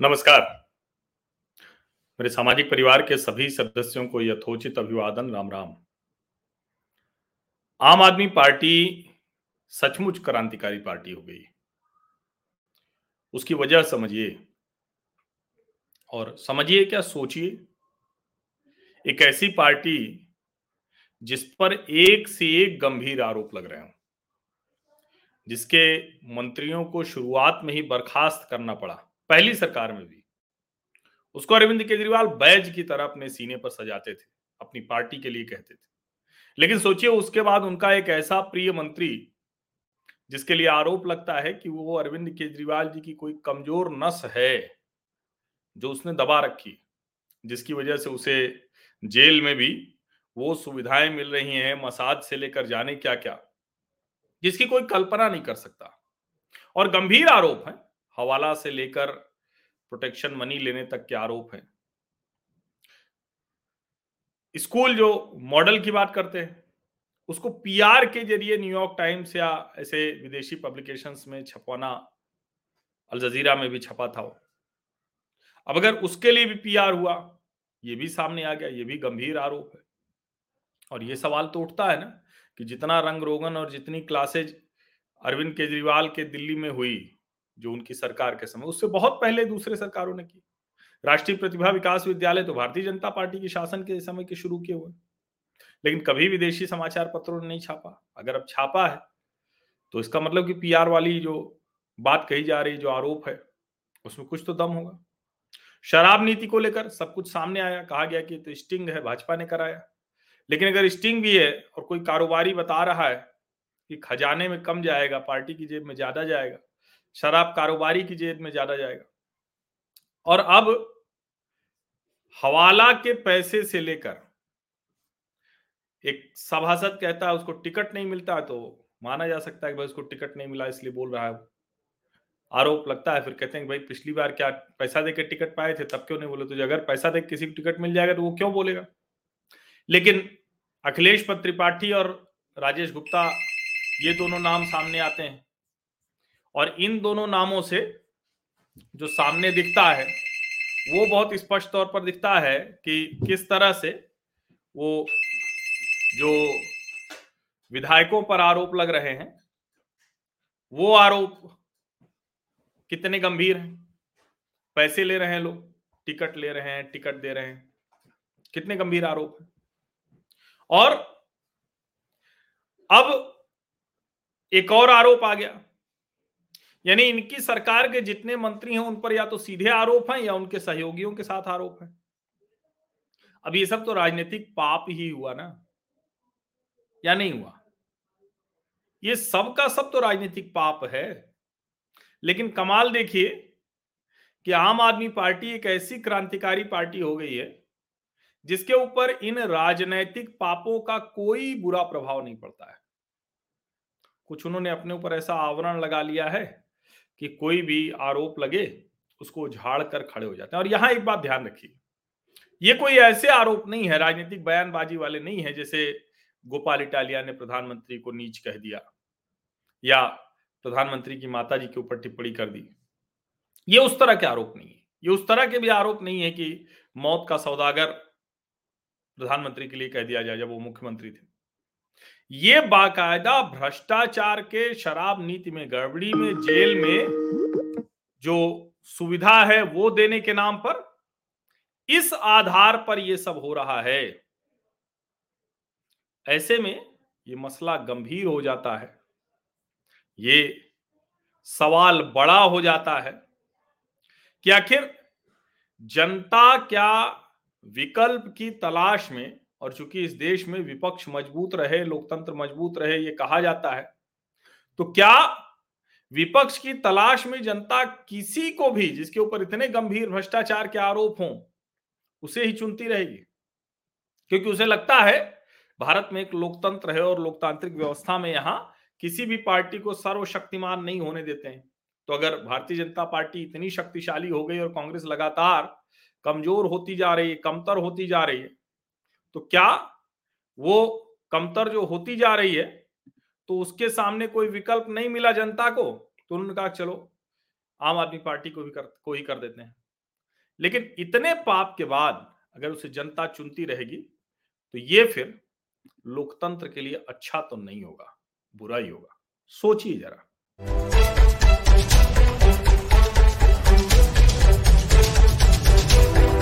नमस्कार। मेरे सामाजिक परिवार के सभी सदस्यों को यथोचित अभिवादन, राम राम। आम आदमी पार्टी सचमुच क्रांतिकारी पार्टी हो गई। उसकी वजह समझिए। और समझिए क्या सोचिए? एक ऐसी पार्टी जिस पर एक से एक गंभीर आरोप लग रहे हो, जिसके मंत्रियों को शुरुआत में ही बर्खास्त करना पड़ा। पहली सरकार में भी। उसको अरविंद केजरीवाल बैज की तरह अपने सीने पर सजाते थे, अपनी पार्टी के लिए कहते थे। लेकिन सोचिए, उसके बाद उनका एक ऐसा प्रिय मंत्री, जिसके लिए आरोप लगता है कि वो अरविंद केजरीवाल जी की कोई कमज़ोर नस है, जो उसने दबा रखी जिसकी वजह से उसे जेल में भी वो सुविधाएँ मिल रही हैं, मसाज से लेकर जाने क्या क्या जिसकी कोई कल्पना नहीं कर सकता। और गंभीर आरोप है, हवाला से लेकर प्रोटेक्शन मनी लेने तक के आरोप हैं। स्कूल जो मॉडल की बात करते हैं, उसको पीआर के ज़रिए न्यूयॉर्क टाइम्स या ऐसे विदेशी पब्लिकेशंस में छपवाना अल जजीरा में भी छपा था वो। अब अगर उसके लिए भी पीआर हुआ, ये भी सामने आ गया, ये भी गंभीर आरोप है। और ये सवाल तो उठता है ना कि जितना रंग रोगन और जितनी क्लासेज अरविंद केजरीवाल के दिल्ली में हुई जो उनकी सरकार के समय, उससे बहुत पहले दूसरे सरकारों ने की। राष्ट्रीय प्रतिभा विकास विद्यालय तो भारतीय जनता पार्टी के शासन के समय के शुरू किए हुए। लेकिन कभी विदेशी समाचार पत्रों ने नहीं छापा। अगर अब छापा है तो इसका मतलब कि पीआर वाली जो बात कही जा रही, जो आरोप है, उसमें कुछ तो दम होगा। शराब नीति को लेकर सब कुछ सामने आया, कहा गया कि तो स्टिंग है, भाजपा ने कराया। लेकिन अगर स्टिंग भी है और कोई कारोबारी बता रहा है कि खजाने में कम जाएगा, पार्टी की जेब में ज़्यादा जाएगा शराब कारोबारी की जेब में ज़्यादा जाएगा। और अब हवाला के पैसे से लेकर एक सभासद कहता है, उसको टिकट नहीं मिलता तो माना जा सकता है कि भाई उसको टिकट नहीं मिला, इसलिए बोल रहा है। आरोप लगता है, फिर कहते हैं भाई पिछली बार क्या पैसा देकर टिकट पाए थे, तब क्यों नहीं बोले? तो अगर पैसा देकर किसी को टिकट मिल जाएगा तो वो क्यों बोलेगा? लेकिन अखिलेश त्रिपाठी और राजेश गुप्ता, ये दोनों नाम सामने आते हैं। और इन दोनों नामों से जो सामने दिखता है, वो बहुत स्पष्ट तौर पर दिखता है कि किस तरह से वो जो विधायकों पर आरोप लग रहे हैं, वो आरोप कितने गंभीर हैं? पैसे ले रहे हैं लोग, टिकट ले रहे हैं, टिकट दे रहे हैं, कितने गंभीर आरोप हैं? और अब एक और आरोप आ गया। यानी इनकी सरकार के जितने मंत्री हैं, उन पर या तो सीधे आरोप हैं या उनके सहयोगियों के साथ आरोप है। अब ये सब तो राजनीतिक पाप ही हुआ ना, या नहीं हुआ? ये सब का सब तो राजनीतिक पाप है। लेकिन कमाल देखिए कि आम आदमी पार्टी एक ऐसी क्रांतिकारी पार्टी हो गई है, जिसके ऊपर इन राजनैतिक पापों का कोई बुरा प्रभाव नहीं पड़ता है। कुछ उन्होंने अपने ऊपर ऐसा आवरण लगा लिया है कि कोई भी आरोप लगे, उसको झाड़ कर खड़े हो जाते हैं। और यहाँ एक बात ध्यान रखिए, ये कोई ऐसे आरोप नहीं है, राजनीतिक बयानबाजी वाले नहीं है, जैसे गोपाल इटालिया ने प्रधानमंत्री को नीच कह दिया, या प्रधानमंत्री की माता जी के ऊपर टिप्पणी कर दी। ये उस तरह के आरोप नहीं है। ये उस तरह के भी आरोप नहीं है कि मौत का सौदागर प्रधानमंत्री के लिए कह दिया जाए, जब वो मुख्यमंत्री थे। ये बाकायदा भ्रष्टाचार के शराब नीति में, गड़बड़ी में, जेल में जो सुविधा है वो देने के नाम पर इस आधार पर यह सब हो रहा है। ऐसे में ये मसला गंभीर हो जाता है। ये सवाल बड़ा हो जाता है कि आखिर जनता क्या विकल्प की तलाश में और चूँकि इस देश में विपक्ष मज़बूत रहे, लोकतंत्र मज़बूत रहे, ये कहा जाता है तो क्या विपक्ष की तलाश में जनता किसी को भी, जिसके ऊपर इतने गंभीर भ्रष्टाचार के आरोप हों, उसे ही चुनती रहेगी? क्योंकि उसे लगता है, भारत में एक लोकतंत्र है और लोकतांत्रिक व्यवस्था में यहाँ किसी भी पार्टी को सर्वशक्तिमान नहीं होने देते हैं। तो अगर भारतीय जनता पार्टी इतनी शक्तिशाली हो गई और कांग्रेस लगातार कमज़ोर होती जा रही है, कमतर होती जा रही है तो क्या वो कमतर जो होती जा रही है तो उसके सामने कोई विकल्प नहीं मिला जनता को? तो उन्होंने कहा, चलो, आम आदमी पार्टी को भी कर, को ही कर देते हैं। लेकिन इतने पाप के बाद अगर उसे जनता चुनती रहेगी तो ये फिर लोकतंत्र के लिए अच्छा तो नहीं होगा, बुरा ही होगा। सोचिए जरा।